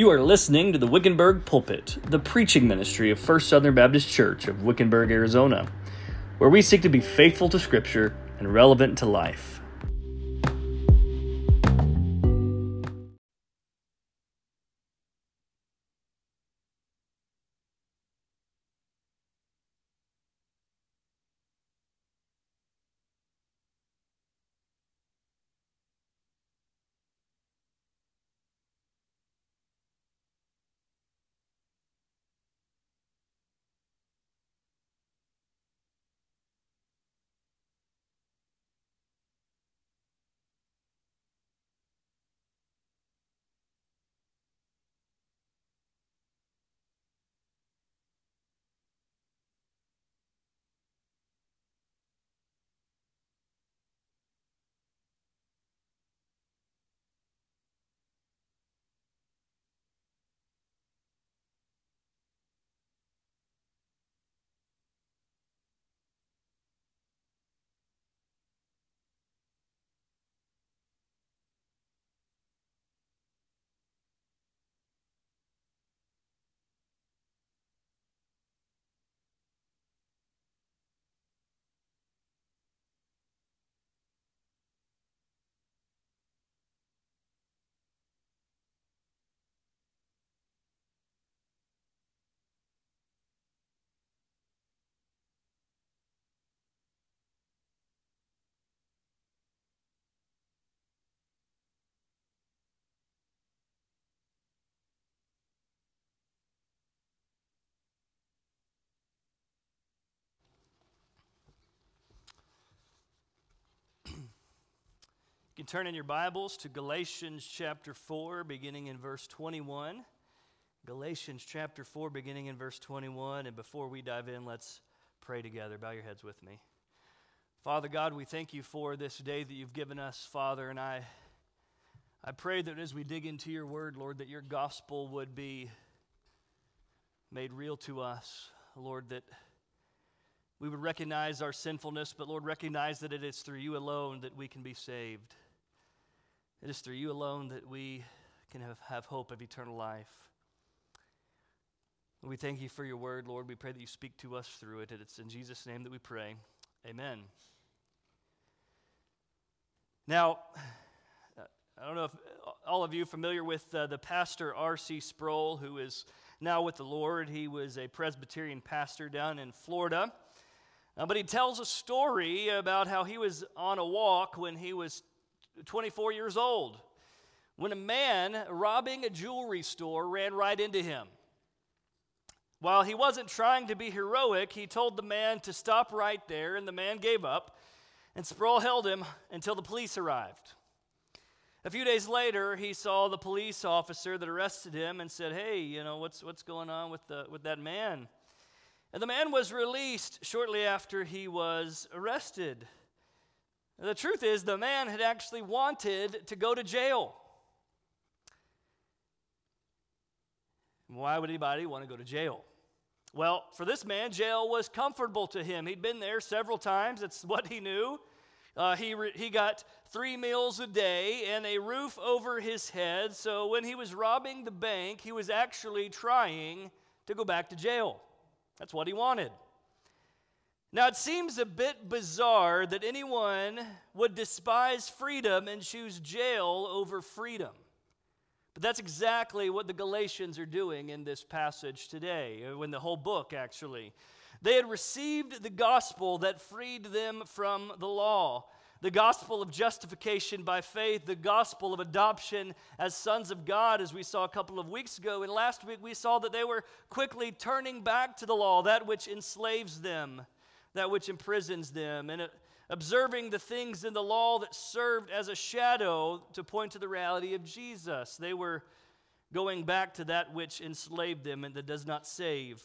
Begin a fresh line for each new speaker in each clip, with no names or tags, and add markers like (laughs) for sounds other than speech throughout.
You are listening to the Wickenburg Pulpit, the preaching ministry of First Southern Baptist Church of Wickenburg, Arizona, where we seek to be faithful to Scripture and relevant to life. You can turn in your Bibles to Galatians chapter 4, beginning in verse 21. Galatians chapter 4, beginning in verse 21. And before we dive in, let's pray together. Bow your heads with me. Father God, we thank you for this day that you've given us, Father, and I, I pray that as we dig into your word, Lord, that your gospel would be made real to us, Lord, that we would recognize our sinfulness, but Lord, recognize that it is through you alone that we can be saved. It is through you alone that we can have, have hope of eternal life. We thank you for your word, Lord. We pray that you speak to us through it. And it's in Jesus' name that we pray. Amen. Now, I don't know if all of you familiar with uh, the pastor R.C. Sproul, who is now with the Lord. He was a Presbyterian pastor down in Florida. Uh, but he tells a story about how he was on a walk when he was 24 years old, when a man robbing a jewelry store ran right into him. While he wasn't trying to be heroic, he told the man to stop right there, and the man gave up, and Sproul held him until the police arrived. A few days later, he saw the police officer that arrested him and said, Hey, you know, what's, what's going on with, the, with that man? And the man was released shortly after he was arrested. The truth is, the man had actually wanted to go to jail. Why would anybody want to go to jail? Well, for this man, jail was comfortable to him. He'd been there several times, it's what he knew. Uh, he, re- he got three meals a day and a roof over his head. So when he was robbing the bank, he was actually trying to go back to jail. That's what he wanted. Now, it seems a bit bizarre that anyone would despise freedom and choose jail over freedom. But that's exactly what the Galatians are doing in this passage today, uh, in the whole book, actually. They had received the gospel that freed them from the law the gospel of justification by faith, the gospel of adoption as sons of God, as we saw a couple of weeks ago. And last week we saw that they were quickly turning back to the law, that which enslaves them that which imprisons them, and uh, observing the things in the law that served as a shadow to point to the reality of Jesus. They were going back to that which enslaved them and that does not save.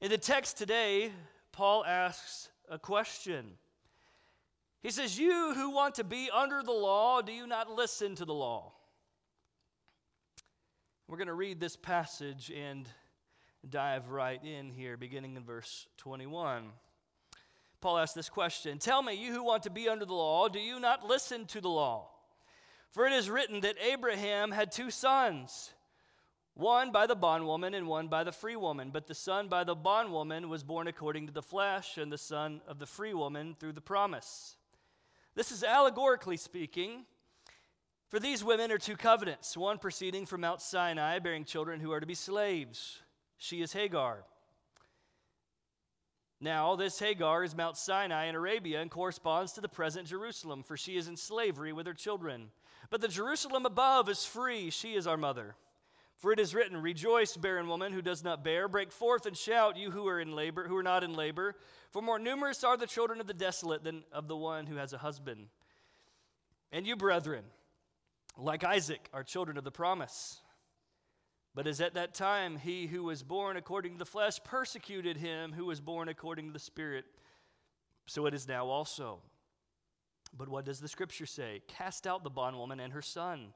In the text today, Paul asks a question. He says, You who want to be under the law, do you not listen to the law? We're going to read this passage and dive right in here, beginning in verse 21. Paul asks this question Tell me, you who want to be under the law, do you not listen to the law? For it is written that Abraham had two sons, one by the bondwoman and one by the free woman. But the son by the bondwoman was born according to the flesh, and the son of the free woman through the promise. This is allegorically speaking. For these women are two covenants, one proceeding from Mount Sinai, bearing children who are to be slaves. She is Hagar. Now, this Hagar is Mount Sinai in Arabia and corresponds to the present Jerusalem, for she is in slavery with her children. But the Jerusalem above is free. She is our mother. For it is written, Rejoice, barren woman who does not bear. Break forth and shout, you who are in labor, who are not in labor. For more numerous are the children of the desolate than of the one who has a husband. And you, brethren, like Isaac, are children of the promise. But as at that time he who was born according to the flesh persecuted him who was born according to the Spirit, so it is now also. But what does the scripture say? Cast out the bondwoman and her son.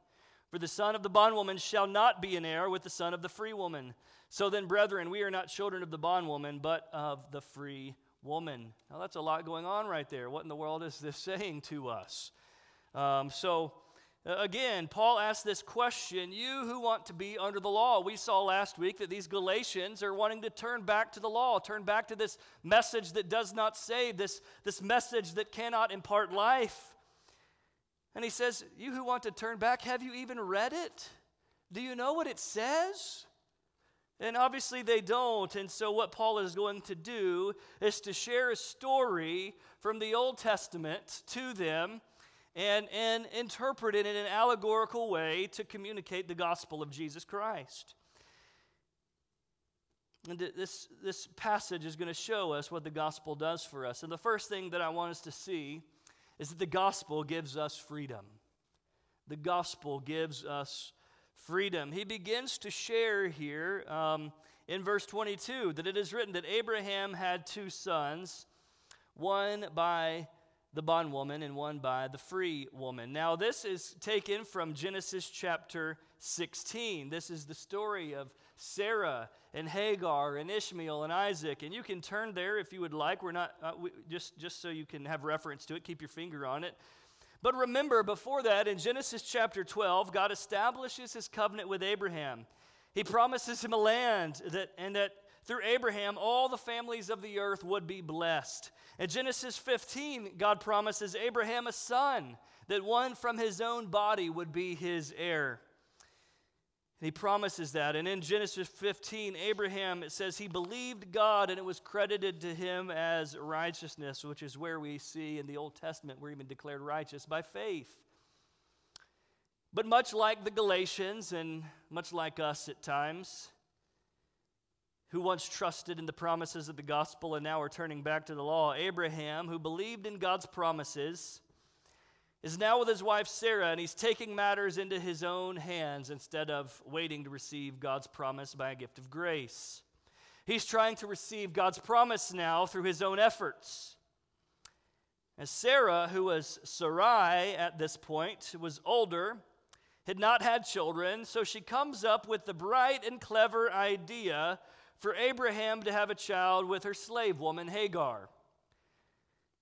For the son of the bondwoman shall not be an heir with the son of the free woman. So then, brethren, we are not children of the bondwoman, but of the free woman. Now, that's a lot going on right there. What in the world is this (laughs) saying to us? Um, so, Uh, again, Paul asks this question You who want to be under the law. We saw last week that these Galatians are wanting to turn back to the law, turn back to this message that does not save, this, this message that cannot impart life. And he says, You who want to turn back, have you even read it? Do you know what it says? And obviously they don't. And so, what Paul is going to do is to share a story from the Old Testament to them and, and interpret it in an allegorical way to communicate the gospel of Jesus Christ. And this, this passage is going to show us what the gospel does for us. And the first thing that I want us to see is that the gospel gives us freedom. The gospel gives us freedom. He begins to share here um, in verse 22 that it is written that Abraham had two sons, one by the bondwoman and one by the free woman. Now, this is taken from Genesis chapter 16. This is the story of Sarah and Hagar and Ishmael and Isaac. And you can turn there if you would like. We're not, uh, we, just, just so you can have reference to it, keep your finger on it. But remember, before that, in Genesis chapter 12, God establishes his covenant with Abraham. He promises him a land that, and that through Abraham, all the families of the earth would be blessed. In Genesis 15, God promises Abraham a son, that one from his own body would be his heir. And he promises that. And in Genesis 15, Abraham, it says he believed God and it was credited to him as righteousness, which is where we see in the Old Testament we're even declared righteous by faith. But much like the Galatians and much like us at times, who once trusted in the promises of the gospel and now are turning back to the law. Abraham, who believed in God's promises, is now with his wife Sarah, and he's taking matters into his own hands instead of waiting to receive God's promise by a gift of grace. He's trying to receive God's promise now through his own efforts. As Sarah, who was Sarai at this point, was older, had not had children, so she comes up with the bright and clever idea for Abraham to have a child with her slave woman, Hagar.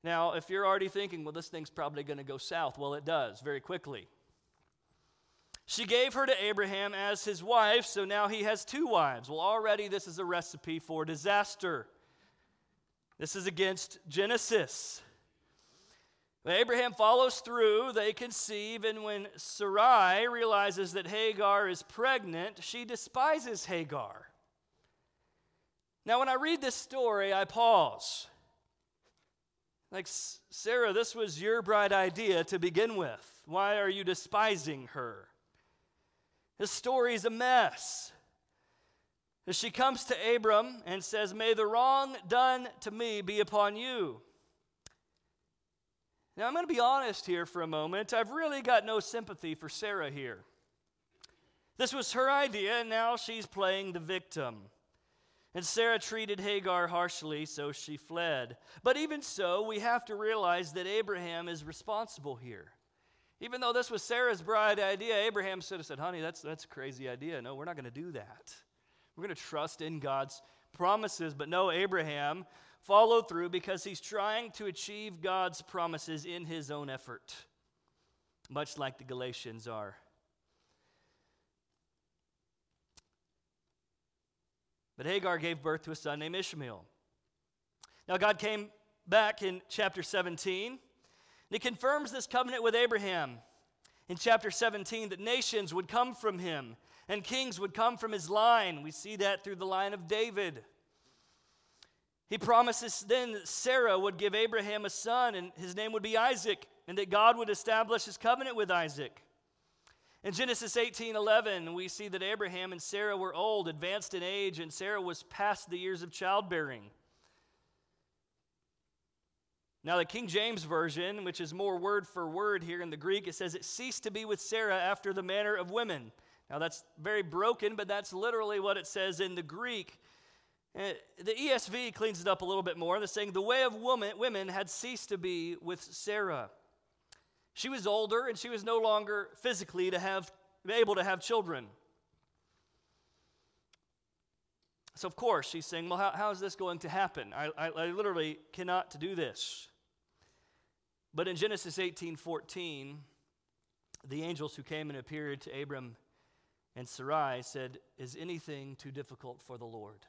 Now, if you're already thinking, well, this thing's probably going to go south, well, it does very quickly. She gave her to Abraham as his wife, so now he has two wives. Well, already this is a recipe for disaster. This is against Genesis. Abraham follows through, they conceive, and when Sarai realizes that Hagar is pregnant, she despises Hagar. Now, when I read this story, I pause. Like, Sarah, this was your bright idea to begin with. Why are you despising her? His story is a mess. As she comes to Abram and says, May the wrong done to me be upon you. Now, I'm going to be honest here for a moment. I've really got no sympathy for Sarah here. This was her idea, and now she's playing the victim. And Sarah treated Hagar harshly, so she fled. But even so, we have to realize that Abraham is responsible here. Even though this was Sarah's bright idea, Abraham should have said, Honey, that's, that's a crazy idea. No, we're not going to do that. We're going to trust in God's promises. But no, Abraham followed through because he's trying to achieve God's promises in his own effort. much like the Galatians are. But Hagar gave birth to a son named Ishmael. Now, God came back in chapter 17, and He confirms this covenant with Abraham in chapter 17 that nations would come from him and kings would come from his line. We see that through the line of David. He promises then that Sarah would give Abraham a son, and his name would be Isaac, and that God would establish his covenant with Isaac. In Genesis 18 11, we see that Abraham and Sarah were old, advanced in age, and Sarah was past the years of childbearing. Now, the King James Version, which is more word for word here in the Greek, it says it ceased to be with Sarah after the manner of women. Now, that's very broken, but that's literally what it says in the Greek. Uh, the ESV cleans it up a little bit more. They're saying the way of woman, women had ceased to be with Sarah. She was older and she was no longer physically to have, able to have children. So, of course, she's saying, Well, how, how is this going to happen? I, I, I literally cannot do this. But in Genesis 18 14, the angels who came and appeared to Abram and Sarai said, Is anything too difficult for the Lord?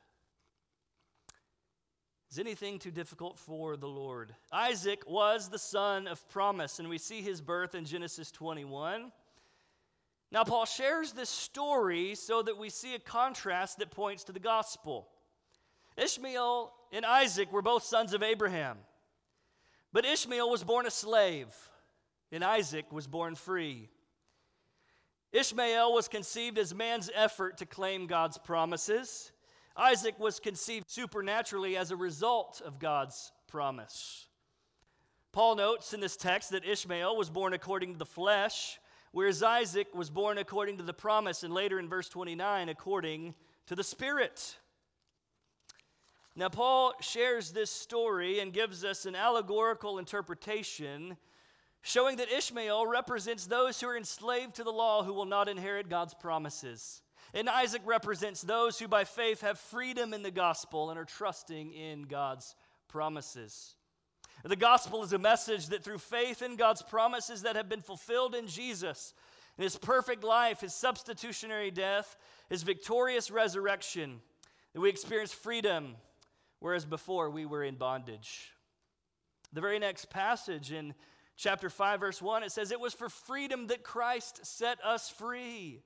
Is anything too difficult for the Lord? Isaac was the son of promise, and we see his birth in Genesis 21. Now, Paul shares this story so that we see a contrast that points to the gospel. Ishmael and Isaac were both sons of Abraham, but Ishmael was born a slave, and Isaac was born free. Ishmael was conceived as man's effort to claim God's promises. Isaac was conceived supernaturally as a result of God's promise. Paul notes in this text that Ishmael was born according to the flesh, whereas Isaac was born according to the promise, and later in verse 29, according to the Spirit. Now, Paul shares this story and gives us an allegorical interpretation showing that Ishmael represents those who are enslaved to the law who will not inherit God's promises. And Isaac represents those who by faith have freedom in the gospel and are trusting in God's promises. The gospel is a message that through faith in God's promises that have been fulfilled in Jesus, in his perfect life, his substitutionary death, his victorious resurrection, that we experience freedom, whereas before we were in bondage. The very next passage in chapter 5, verse 1, it says, It was for freedom that Christ set us free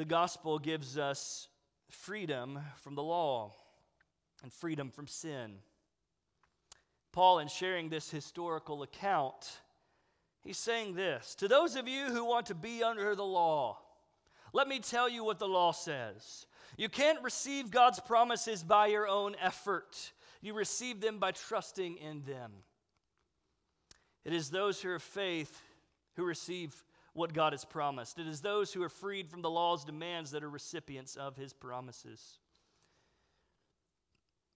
the gospel gives us freedom from the law and freedom from sin. Paul, in sharing this historical account, he's saying this To those of you who want to be under the law, let me tell you what the law says. You can't receive God's promises by your own effort, you receive them by trusting in them. It is those who have faith who receive what God has promised. It is those who are freed from the law's demands that are recipients of his promises.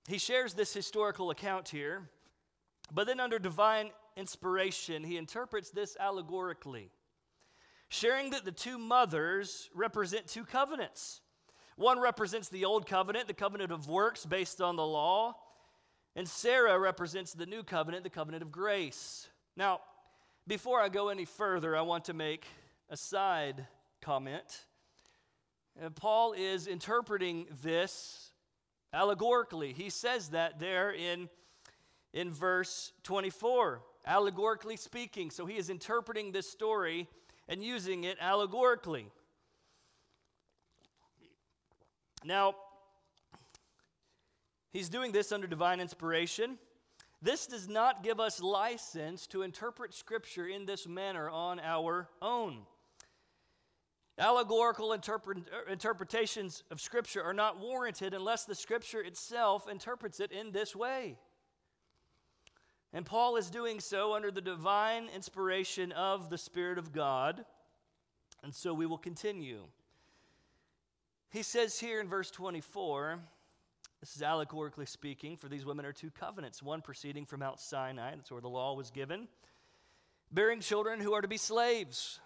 He shares this historical account here, but then under divine inspiration, he interprets this allegorically, sharing that the two mothers represent two covenants. One represents the old covenant, the covenant of works based on the law, and Sarah represents the new covenant, the covenant of grace. Now, before I go any further, I want to make a side comment. And uh, Paul is interpreting this allegorically. He says that there in, in verse 24, allegorically speaking. So he is interpreting this story and using it allegorically. Now, he's doing this under divine inspiration. This does not give us license to interpret Scripture in this manner on our own. Allegorical interpret, er, interpretations of Scripture are not warranted unless the Scripture itself interprets it in this way. And Paul is doing so under the divine inspiration of the Spirit of God. And so we will continue. He says here in verse 24 this is allegorically speaking, for these women are two covenants, one proceeding from Mount Sinai, that's where the law was given, bearing children who are to be slaves.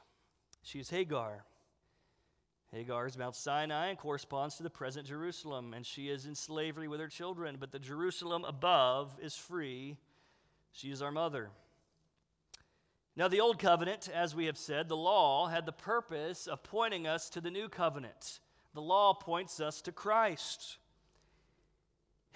She is Hagar. Hagar is Mount Sinai and corresponds to the present Jerusalem, and she is in slavery with her children, but the Jerusalem above is free. She is our mother. Now, the old covenant, as we have said, the law had the purpose of pointing us to the new covenant. The law points us to Christ.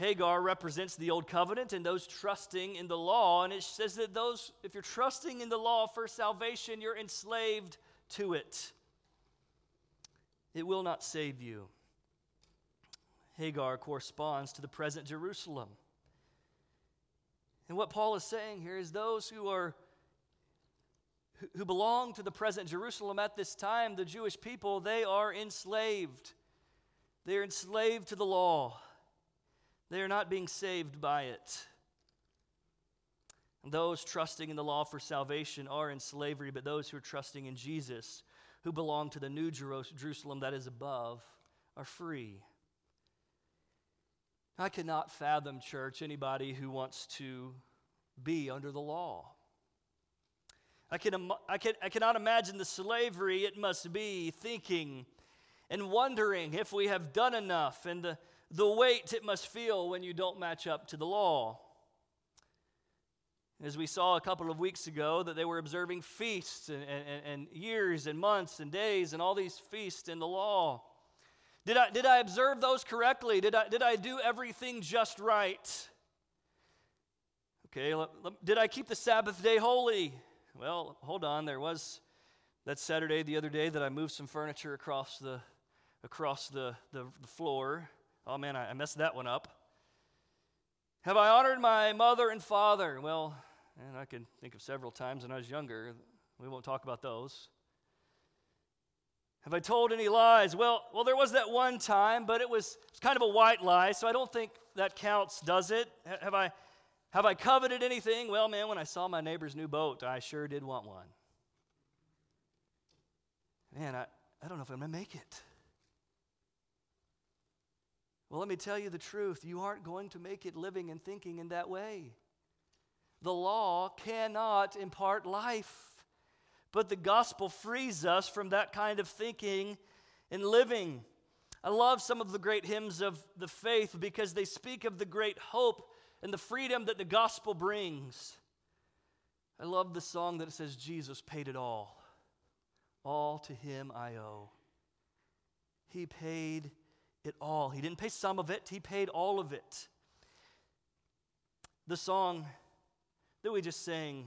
Hagar represents the old covenant and those trusting in the law. And it says that those, if you're trusting in the law for salvation, you're enslaved to it. It will not save you. Hagar corresponds to the present Jerusalem. And what Paul is saying here is those who are who belong to the present Jerusalem at this time, the Jewish people, they are enslaved. They are enslaved to the law. They are not being saved by it. Those trusting in the law for salvation are in slavery, but those who are trusting in Jesus, who belong to the new Jerusalem that is above, are free. I cannot fathom, church, anybody who wants to be under the law. I, can, I, can, I cannot imagine the slavery it must be thinking and wondering if we have done enough and the, the weight it must feel when you don't match up to the law. As we saw a couple of weeks ago, that they were observing feasts and, and, and years and months and days and all these feasts in the law. Did I, did I observe those correctly? Did I, did I do everything just right? Okay, did I keep the Sabbath day holy? Well, hold on. There was that Saturday the other day that I moved some furniture across the across the, the, the floor. Oh man, I, messed that one up. Have I honored my mother and father? Well, and I can think of several times when I was younger. We won't talk about those. Have I told any lies? Well, well, there was that one time, but it was, it was kind of a white lie, so I don't think that counts, does it? Have I have I coveted anything? Well, man, when I saw my neighbor's new boat, I sure did want one. Man, I, I don't know if I'm going to make it. Well, let me tell you the truth. You aren't going to make it living and thinking in that way. The law cannot impart life, but the gospel frees us from that kind of thinking and living. I love some of the great hymns of the faith because they speak of the great hope and the freedom that the gospel brings. I love the song that says, Jesus paid it all. All to him I owe. He paid it all. He didn't pay some of it, he paid all of it. The song that we just sang,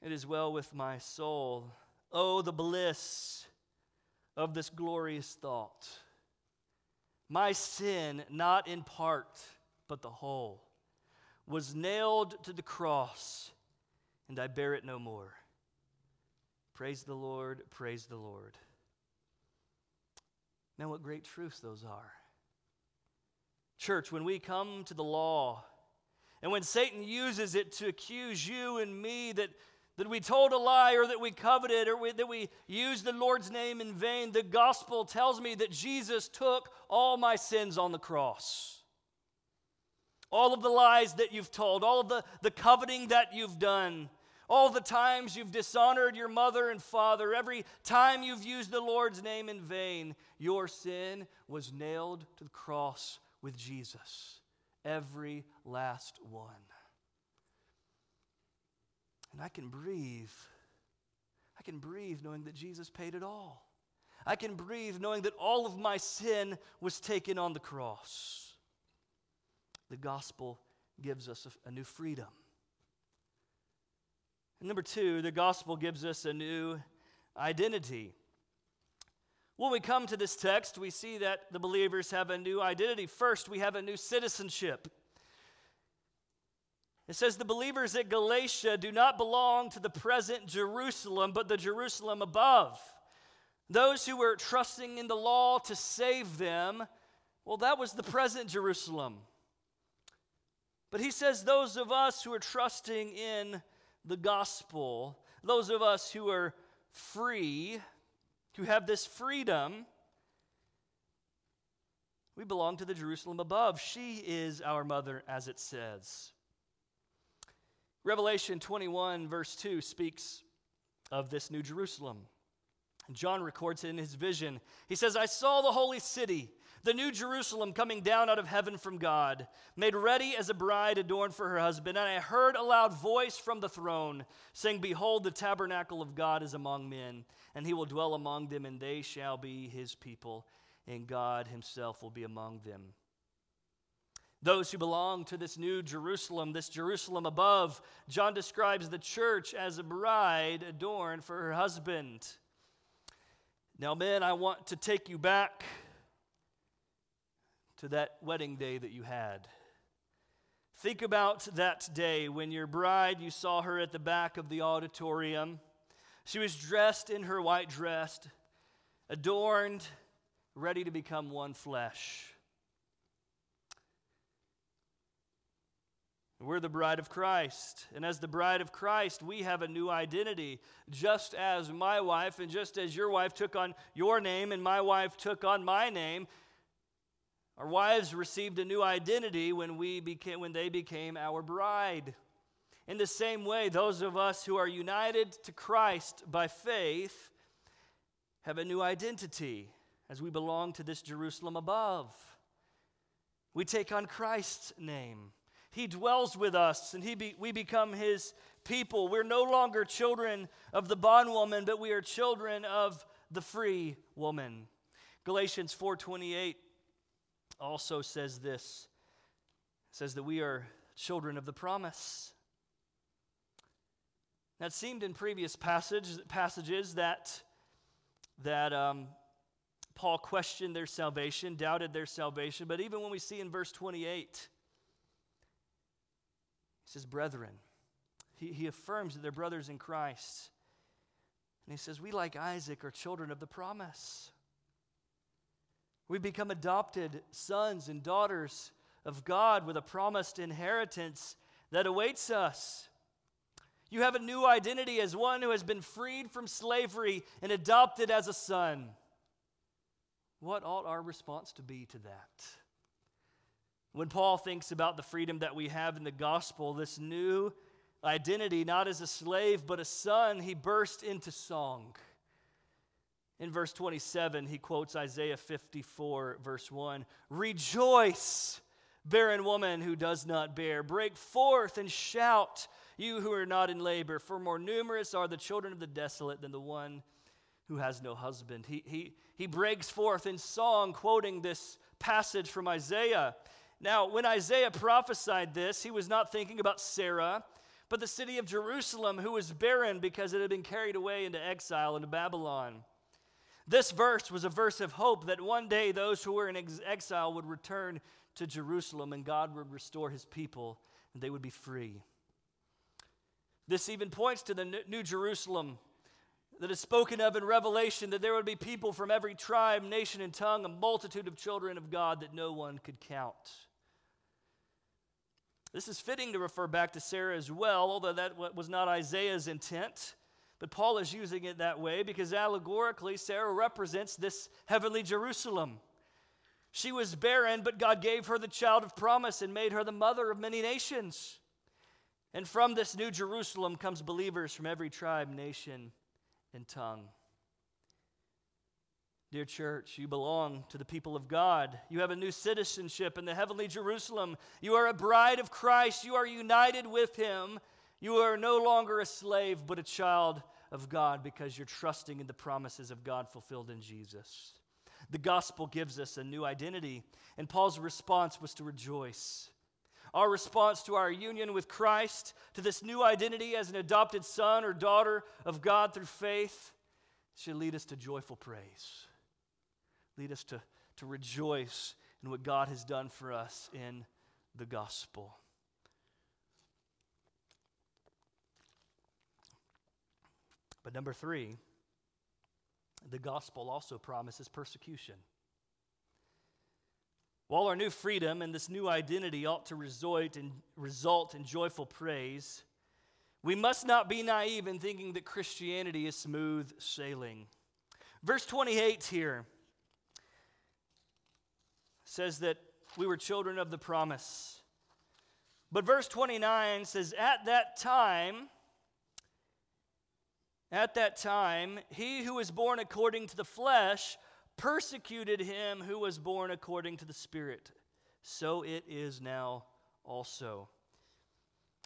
It is well with my soul. Oh, the bliss of this glorious thought. My sin, not in part, but the whole, was nailed to the cross, and I bear it no more. Praise the Lord, praise the Lord. Now, what great truths those are. Church, when we come to the law, and when Satan uses it to accuse you and me that, that we told a lie or that we coveted or we, that we used the Lord's name in vain, the gospel tells me that Jesus took all my sins on the cross all of the lies that you've told, all of the, the coveting that you've done, all the times you've dishonored your mother and father, every time you've used the Lord's name in vain, your sin was nailed to the cross with Jesus. Every last one. And I can breathe. I can breathe knowing that Jesus paid it all. I can breathe knowing that all of my sin was taken on the cross the gospel gives us a, a new freedom. And number two, the gospel gives us a new identity. When we come to this text, we see that the believers have a new identity. First, we have a new citizenship. It says the believers at Galatia do not belong to the present Jerusalem, but the Jerusalem above. Those who were trusting in the law to save them, well, that was the present Jerusalem. But he says, those of us who are trusting in the gospel, those of us who are free, who have this freedom, we belong to the Jerusalem above. She is our mother, as it says. Revelation 21, verse 2, speaks of this new Jerusalem. John records it in his vision. He says, I saw the holy city, the new Jerusalem, coming down out of heaven from God, made ready as a bride adorned for her husband. And I heard a loud voice from the throne saying, Behold, the tabernacle of God is among men, and he will dwell among them, and they shall be his people, and God himself will be among them. Those who belong to this new Jerusalem, this Jerusalem above, John describes the church as a bride adorned for her husband. Now, men, I want to take you back to that wedding day that you had. Think about that day when your bride, you saw her at the back of the auditorium. She was dressed in her white dress, adorned, ready to become one flesh. We're the bride of Christ. And as the bride of Christ, we have a new identity. Just as my wife and just as your wife took on your name and my wife took on my name, our wives received a new identity when, we became, when they became our bride. In the same way, those of us who are united to Christ by faith have a new identity as we belong to this Jerusalem above. We take on Christ's name. He dwells with us and he be, we become his people. We're no longer children of the bondwoman, but we are children of the free woman. Galatians 4:28 also says this. Says that we are children of the promise. That seemed in previous passage, passages that, that um, Paul questioned their salvation, doubted their salvation, but even when we see in verse 28, he says, brethren. He, he affirms that they're brothers in Christ. And he says, We, like Isaac, are children of the promise. We become adopted sons and daughters of God with a promised inheritance that awaits us. You have a new identity as one who has been freed from slavery and adopted as a son. What ought our response to be to that? When Paul thinks about the freedom that we have in the gospel, this new identity, not as a slave, but a son, he burst into song. In verse 27, he quotes Isaiah 54, verse 1 Rejoice, barren woman who does not bear. Break forth and shout, you who are not in labor, for more numerous are the children of the desolate than the one who has no husband. He, he, he breaks forth in song, quoting this passage from Isaiah. Now, when Isaiah prophesied this, he was not thinking about Sarah, but the city of Jerusalem, who was barren because it had been carried away into exile into Babylon. This verse was a verse of hope that one day those who were in ex- exile would return to Jerusalem and God would restore his people and they would be free. This even points to the New Jerusalem that is spoken of in Revelation that there would be people from every tribe, nation, and tongue, a multitude of children of God that no one could count. This is fitting to refer back to Sarah as well, although that was not Isaiah's intent. But Paul is using it that way because allegorically, Sarah represents this heavenly Jerusalem. She was barren, but God gave her the child of promise and made her the mother of many nations. And from this new Jerusalem comes believers from every tribe, nation, and tongue. Dear church, you belong to the people of God. You have a new citizenship in the heavenly Jerusalem. You are a bride of Christ. You are united with Him. You are no longer a slave, but a child of God because you're trusting in the promises of God fulfilled in Jesus. The gospel gives us a new identity, and Paul's response was to rejoice. Our response to our union with Christ, to this new identity as an adopted son or daughter of God through faith, should lead us to joyful praise lead us to, to rejoice in what God has done for us in the gospel. But number three, the gospel also promises persecution. While our new freedom and this new identity ought to result in, result in joyful praise, we must not be naive in thinking that Christianity is smooth sailing. Verse 28 here says that we were children of the promise. But verse 29 says, At that time, At that time, he who was born according to the flesh persecuted him who was born according to the Spirit. So it is now also.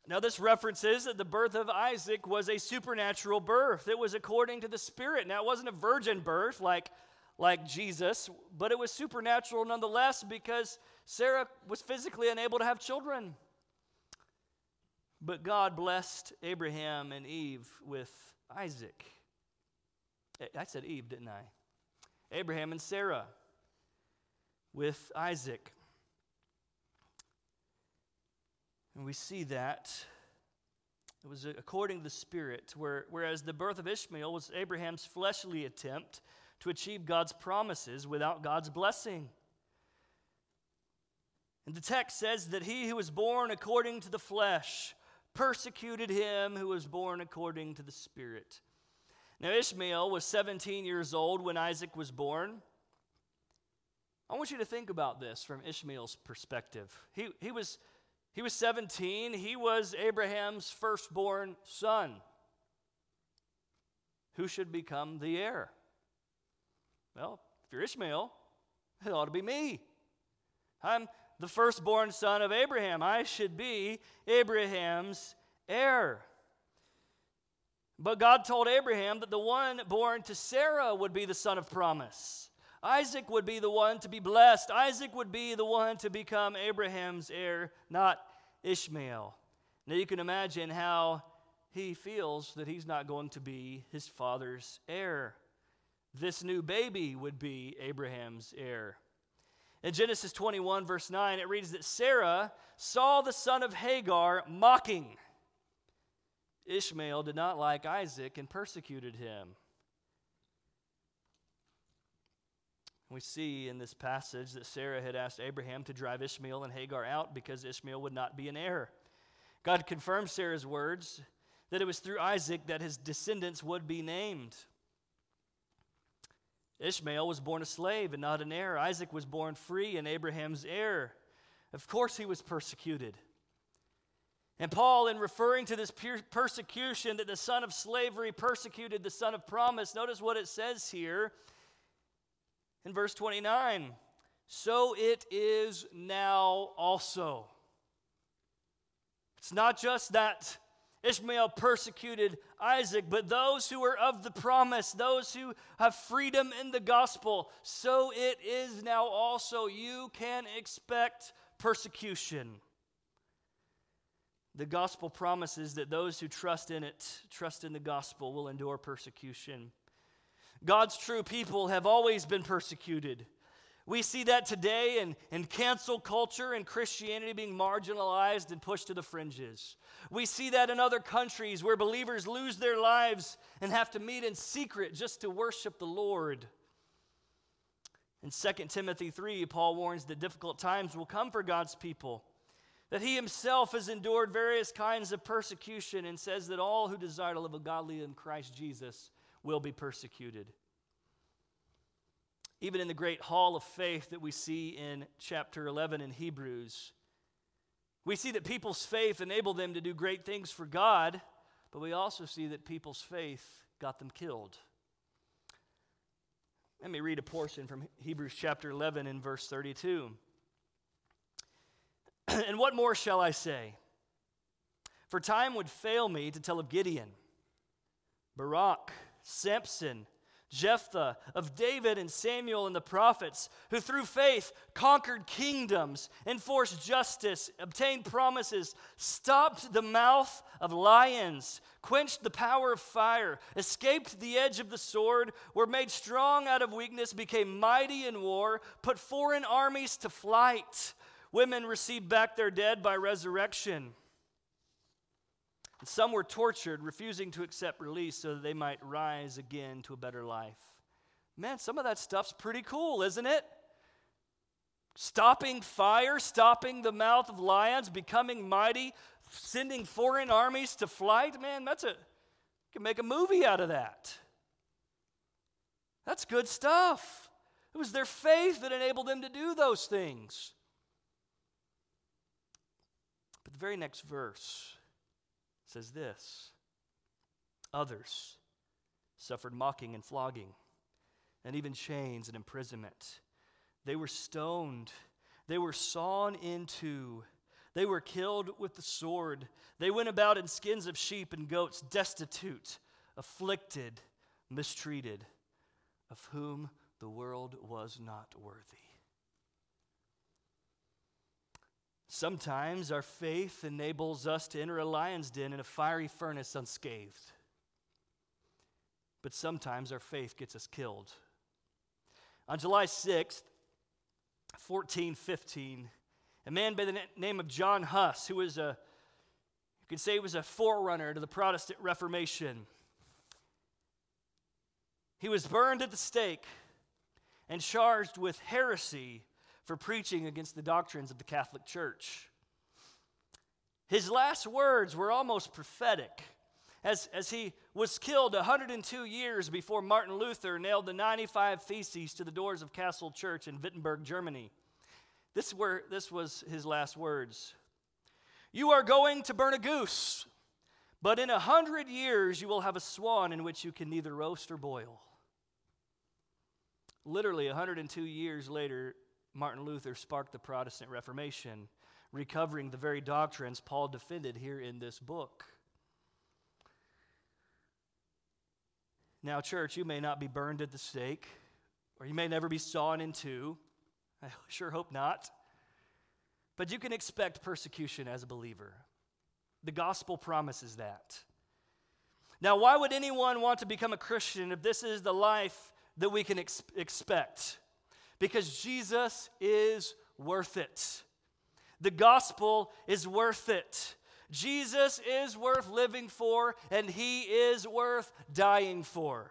Now, this references that the birth of Isaac was a supernatural birth. It was according to the Spirit. Now, it wasn't a virgin birth like, like Jesus, but it was supernatural nonetheless because Sarah was physically unable to have children. But God blessed Abraham and Eve with Isaac. I said Eve, didn't I? Abraham and Sarah with Isaac. And we see that it was according to the Spirit, where, whereas the birth of Ishmael was Abraham's fleshly attempt to achieve God's promises without God's blessing. And the text says that he who was born according to the flesh persecuted him who was born according to the Spirit. Now, Ishmael was 17 years old when Isaac was born. I want you to think about this from Ishmael's perspective. He, he, was, he was 17, he was Abraham's firstborn son. Who should become the heir? Well, if you're Ishmael, it ought to be me. I'm the firstborn son of Abraham. I should be Abraham's heir. But God told Abraham that the one born to Sarah would be the son of promise. Isaac would be the one to be blessed. Isaac would be the one to become Abraham's heir, not Ishmael. Now you can imagine how he feels that he's not going to be his father's heir. This new baby would be Abraham's heir. In Genesis 21, verse 9, it reads that Sarah saw the son of Hagar mocking. Ishmael did not like Isaac and persecuted him. We see in this passage that Sarah had asked Abraham to drive Ishmael and Hagar out because Ishmael would not be an heir. God confirmed Sarah's words that it was through Isaac that his descendants would be named. Ishmael was born a slave and not an heir. Isaac was born free and Abraham's heir. Of course, he was persecuted. And Paul, in referring to this persecution that the son of slavery persecuted the son of promise, notice what it says here in verse 29 So it is now also. It's not just that Ishmael persecuted Isaac, but those who are of the promise, those who have freedom in the gospel, so it is now also. You can expect persecution. The gospel promises that those who trust in it, trust in the gospel, will endure persecution. God's true people have always been persecuted. We see that today in, in cancel culture and Christianity being marginalized and pushed to the fringes. We see that in other countries where believers lose their lives and have to meet in secret just to worship the Lord. In 2 Timothy 3, Paul warns that difficult times will come for God's people that he himself has endured various kinds of persecution and says that all who desire to live a godly in Christ Jesus will be persecuted. Even in the great hall of faith that we see in chapter 11 in Hebrews, we see that people's faith enabled them to do great things for God, but we also see that people's faith got them killed. Let me read a portion from Hebrews chapter 11 in verse 32. (clears throat) and what more shall I say? For time would fail me to tell of Gideon, Barak, Samson, Jephthah, of David and Samuel and the prophets, who through faith conquered kingdoms, enforced justice, obtained promises, stopped the mouth of lions, quenched the power of fire, escaped the edge of the sword, were made strong out of weakness, became mighty in war, put foreign armies to flight Women received back their dead by resurrection. And some were tortured, refusing to accept release so that they might rise again to a better life. Man, some of that stuff's pretty cool, isn't it? Stopping fire, stopping the mouth of lions, becoming mighty, sending foreign armies to flight. Man, that's a, you can make a movie out of that. That's good stuff. It was their faith that enabled them to do those things. But the very next verse says this Others suffered mocking and flogging, and even chains and imprisonment. They were stoned, they were sawn in two. They were killed with the sword. They went about in skins of sheep and goats, destitute, afflicted, mistreated, of whom the world was not worthy. Sometimes our faith enables us to enter a lion's den in a fiery furnace unscathed. But sometimes our faith gets us killed. On July 6th, 1415, a man by the name of John Huss, who was a, you could say, he was a forerunner to the Protestant Reformation. He was burned at the stake and charged with heresy for preaching against the doctrines of the Catholic Church. His last words were almost prophetic as, as he was killed 102 years before Martin Luther nailed the 95 Theses to the doors of Castle Church in Wittenberg, Germany. This, were, this was his last words You are going to burn a goose, but in a hundred years you will have a swan in which you can neither roast or boil. Literally, 102 years later, Martin Luther sparked the Protestant Reformation, recovering the very doctrines Paul defended here in this book. Now, church, you may not be burned at the stake, or you may never be sawn in two. I (laughs) sure hope not. But you can expect persecution as a believer. The gospel promises that. Now, why would anyone want to become a Christian if this is the life that we can ex- expect? Because Jesus is worth it. The gospel is worth it. Jesus is worth living for, and he is worth dying for.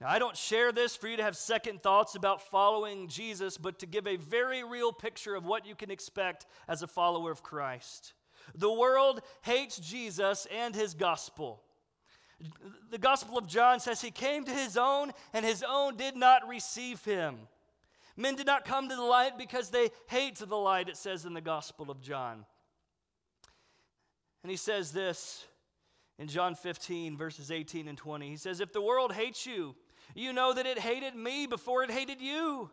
Now, I don't share this for you to have second thoughts about following Jesus, but to give a very real picture of what you can expect as a follower of Christ. The world hates Jesus and his gospel. The Gospel of John says he came to his own, and his own did not receive him. Men did not come to the light because they hate the light, it says in the Gospel of John. And he says this in John 15, verses 18 and 20. He says, If the world hates you, you know that it hated me before it hated you.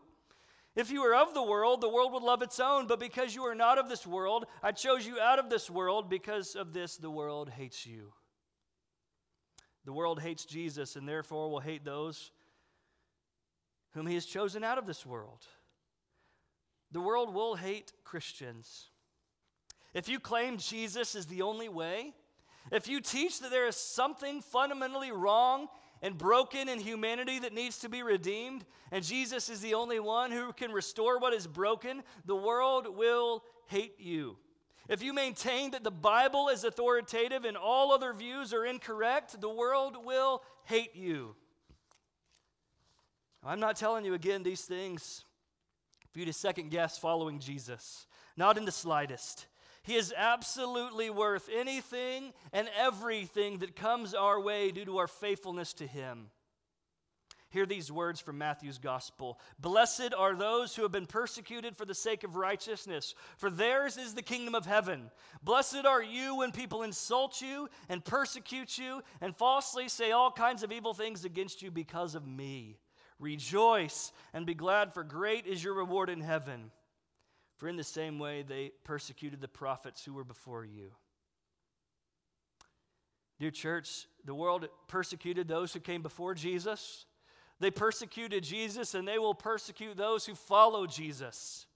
If you were of the world, the world would love its own. But because you are not of this world, I chose you out of this world. Because of this, the world hates you. The world hates Jesus and therefore will hate those whom he has chosen out of this world. The world will hate Christians. If you claim Jesus is the only way, if you teach that there is something fundamentally wrong and broken in humanity that needs to be redeemed, and Jesus is the only one who can restore what is broken, the world will hate you. If you maintain that the Bible is authoritative and all other views are incorrect, the world will hate you. I'm not telling you again these things for you to second guess following Jesus, not in the slightest. He is absolutely worth anything and everything that comes our way due to our faithfulness to Him. Hear these words from Matthew's gospel Blessed are those who have been persecuted for the sake of righteousness, for theirs is the kingdom of heaven. Blessed are you when people insult you and persecute you and falsely say all kinds of evil things against you because of me. Rejoice and be glad, for great is your reward in heaven. For in the same way they persecuted the prophets who were before you. Dear church, the world persecuted those who came before Jesus. They persecuted Jesus and they will persecute those who follow Jesus.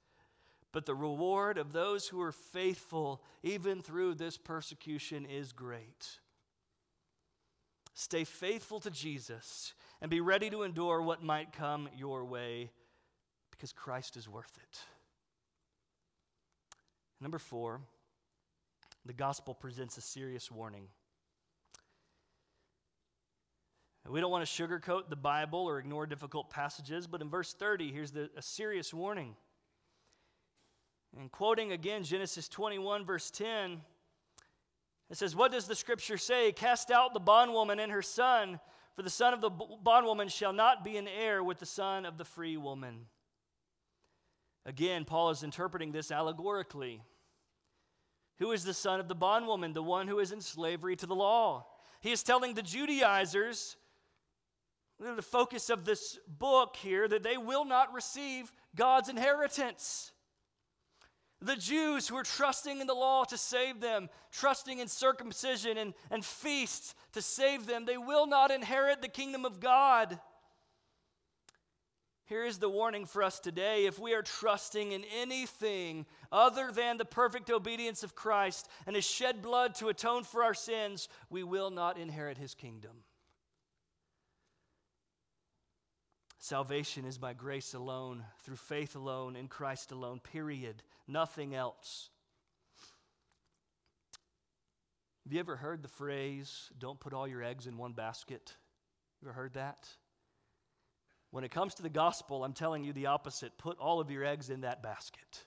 But the reward of those who are faithful, even through this persecution, is great. Stay faithful to Jesus and be ready to endure what might come your way because Christ is worth it. Number four, the gospel presents a serious warning. We don't want to sugarcoat the Bible or ignore difficult passages, but in verse 30, here's the, a serious warning. And quoting again Genesis 21, verse 10, it says, What does the scripture say? Cast out the bondwoman and her son, for the son of the bondwoman shall not be an heir with the son of the free woman. Again, Paul is interpreting this allegorically. Who is the son of the bondwoman? The one who is in slavery to the law. He is telling the Judaizers, the focus of this book here, that they will not receive God's inheritance. The Jews who are trusting in the law to save them, trusting in circumcision and, and feasts to save them, they will not inherit the kingdom of God. Here is the warning for us today. If we are trusting in anything other than the perfect obedience of Christ and his shed blood to atone for our sins, we will not inherit his kingdom. Salvation is by grace alone, through faith alone, in Christ alone, period. Nothing else. Have you ever heard the phrase, don't put all your eggs in one basket? You ever heard that? When it comes to the gospel, I'm telling you the opposite. Put all of your eggs in that basket.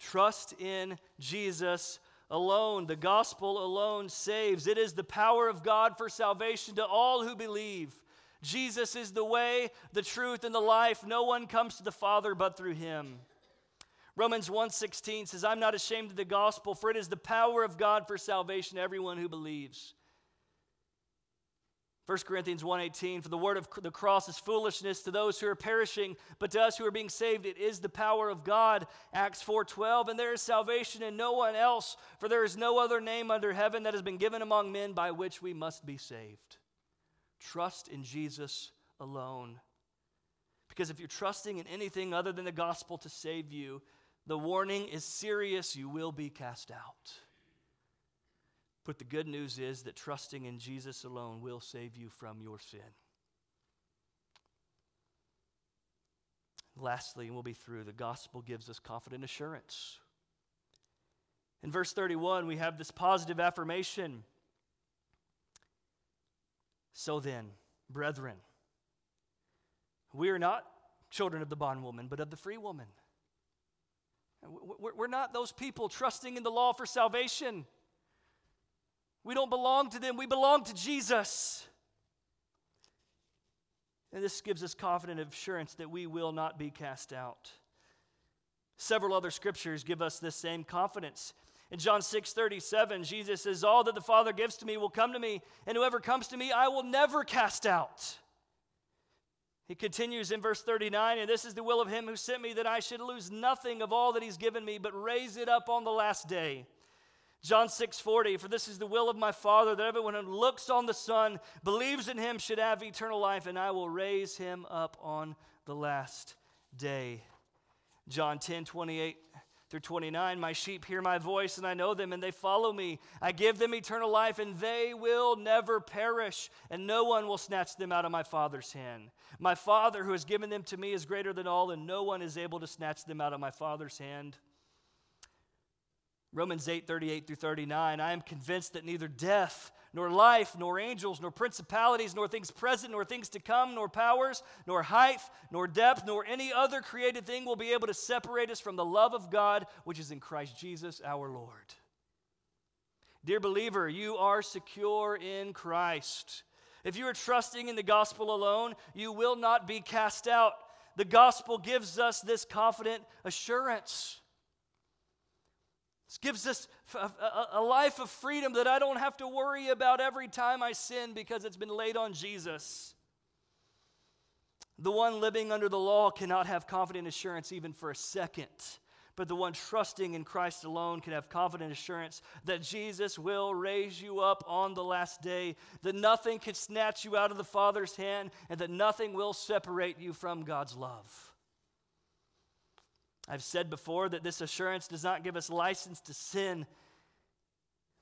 Trust in Jesus alone. The gospel alone saves. It is the power of God for salvation to all who believe. Jesus is the way, the truth, and the life. No one comes to the Father but through him. Romans 1:16 says, "I'm not ashamed of the gospel, for it is the power of God for salvation to everyone who believes." 1 Corinthians 1:18 for the word of the cross is foolishness to those who are perishing but to us who are being saved it is the power of God Acts 4:12 and there is salvation in no one else for there is no other name under heaven that has been given among men by which we must be saved Trust in Jesus alone because if you're trusting in anything other than the gospel to save you the warning is serious you will be cast out but the good news is that trusting in Jesus alone will save you from your sin. Lastly, and we'll be through, the gospel gives us confident assurance. In verse 31, we have this positive affirmation. So then, brethren, we are not children of the bondwoman, but of the free woman. We're not those people trusting in the law for salvation. We don't belong to them, we belong to Jesus. And this gives us confident assurance that we will not be cast out. Several other scriptures give us this same confidence. In John 6 37, Jesus says, All that the Father gives to me will come to me, and whoever comes to me, I will never cast out. He continues in verse 39, and this is the will of him who sent me, that I should lose nothing of all that he's given me, but raise it up on the last day. John 6 40, for this is the will of my Father, that everyone who looks on the Son, believes in him, should have eternal life, and I will raise him up on the last day. John 10 28 through 29, my sheep hear my voice, and I know them, and they follow me. I give them eternal life, and they will never perish, and no one will snatch them out of my Father's hand. My Father, who has given them to me, is greater than all, and no one is able to snatch them out of my Father's hand. Romans 8 38 through 39. I am convinced that neither death, nor life, nor angels, nor principalities, nor things present, nor things to come, nor powers, nor height, nor depth, nor any other created thing will be able to separate us from the love of God which is in Christ Jesus our Lord. Dear believer, you are secure in Christ. If you are trusting in the gospel alone, you will not be cast out. The gospel gives us this confident assurance. This gives us a, life of freedom that I don't have to worry about every time I sin because it's been laid on Jesus. The one living under the law cannot have confident assurance even for a second. But the one trusting in Christ alone can have confident assurance that Jesus will raise you up on the last day, that nothing can snatch you out of the Father's hand, and that nothing will separate you from God's love. I've said before that this assurance does not give us license to sin,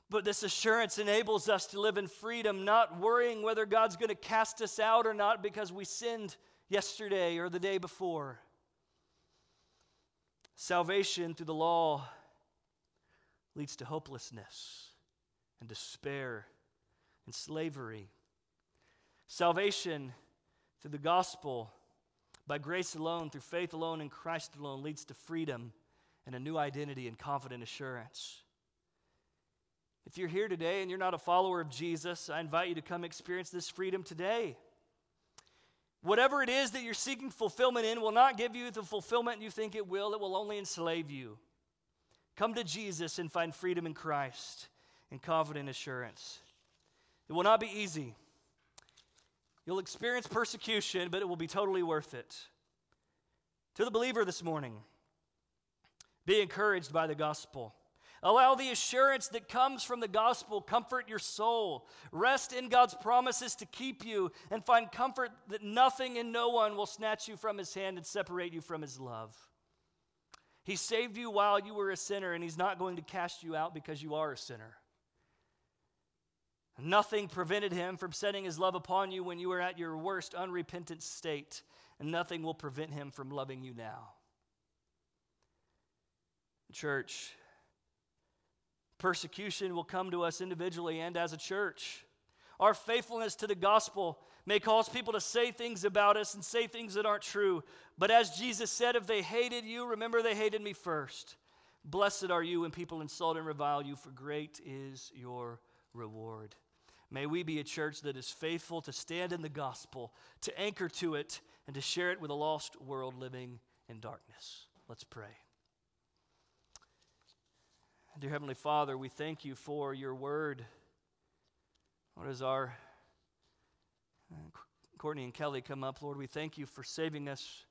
but this assurance enables us to live in freedom, not worrying whether God's going to cast us out or not because we sinned yesterday or the day before. Salvation through the law leads to hopelessness and despair and slavery. Salvation through the gospel by grace alone, through faith alone, in Christ alone leads to freedom and a new identity and confident assurance. If you're here today and you're not a follower of Jesus, I invite you to come experience this freedom today. Whatever it is that you're seeking fulfillment in will not give you the fulfillment you think it will, it will only enslave you. Come to Jesus and find freedom in Christ and confident assurance. It will not be easy. You'll experience persecution, but it will be totally worth it. To the believer this morning, be encouraged by the gospel. Allow the assurance that comes from the gospel comfort your soul. Rest in God's promises to keep you and find comfort that nothing and no one will snatch you from his hand and separate you from his love. He saved you while you were a sinner, and he's not going to cast you out because you are a sinner. Nothing prevented him from setting his love upon you when you were at your worst unrepentant state, and nothing will prevent him from loving you now. Church, persecution will come to us individually and as a church. Our faithfulness to the gospel may cause people to say things about us and say things that aren't true. But as Jesus said, if they hated you, remember they hated me first. Blessed are you when people insult and revile you, for great is your reward. May we be a church that is faithful to stand in the gospel, to anchor to it, and to share it with a lost world living in darkness. Let's pray. Dear Heavenly Father, we thank you for your word. What is our uh, Courtney and Kelly come up, Lord? We thank you for saving us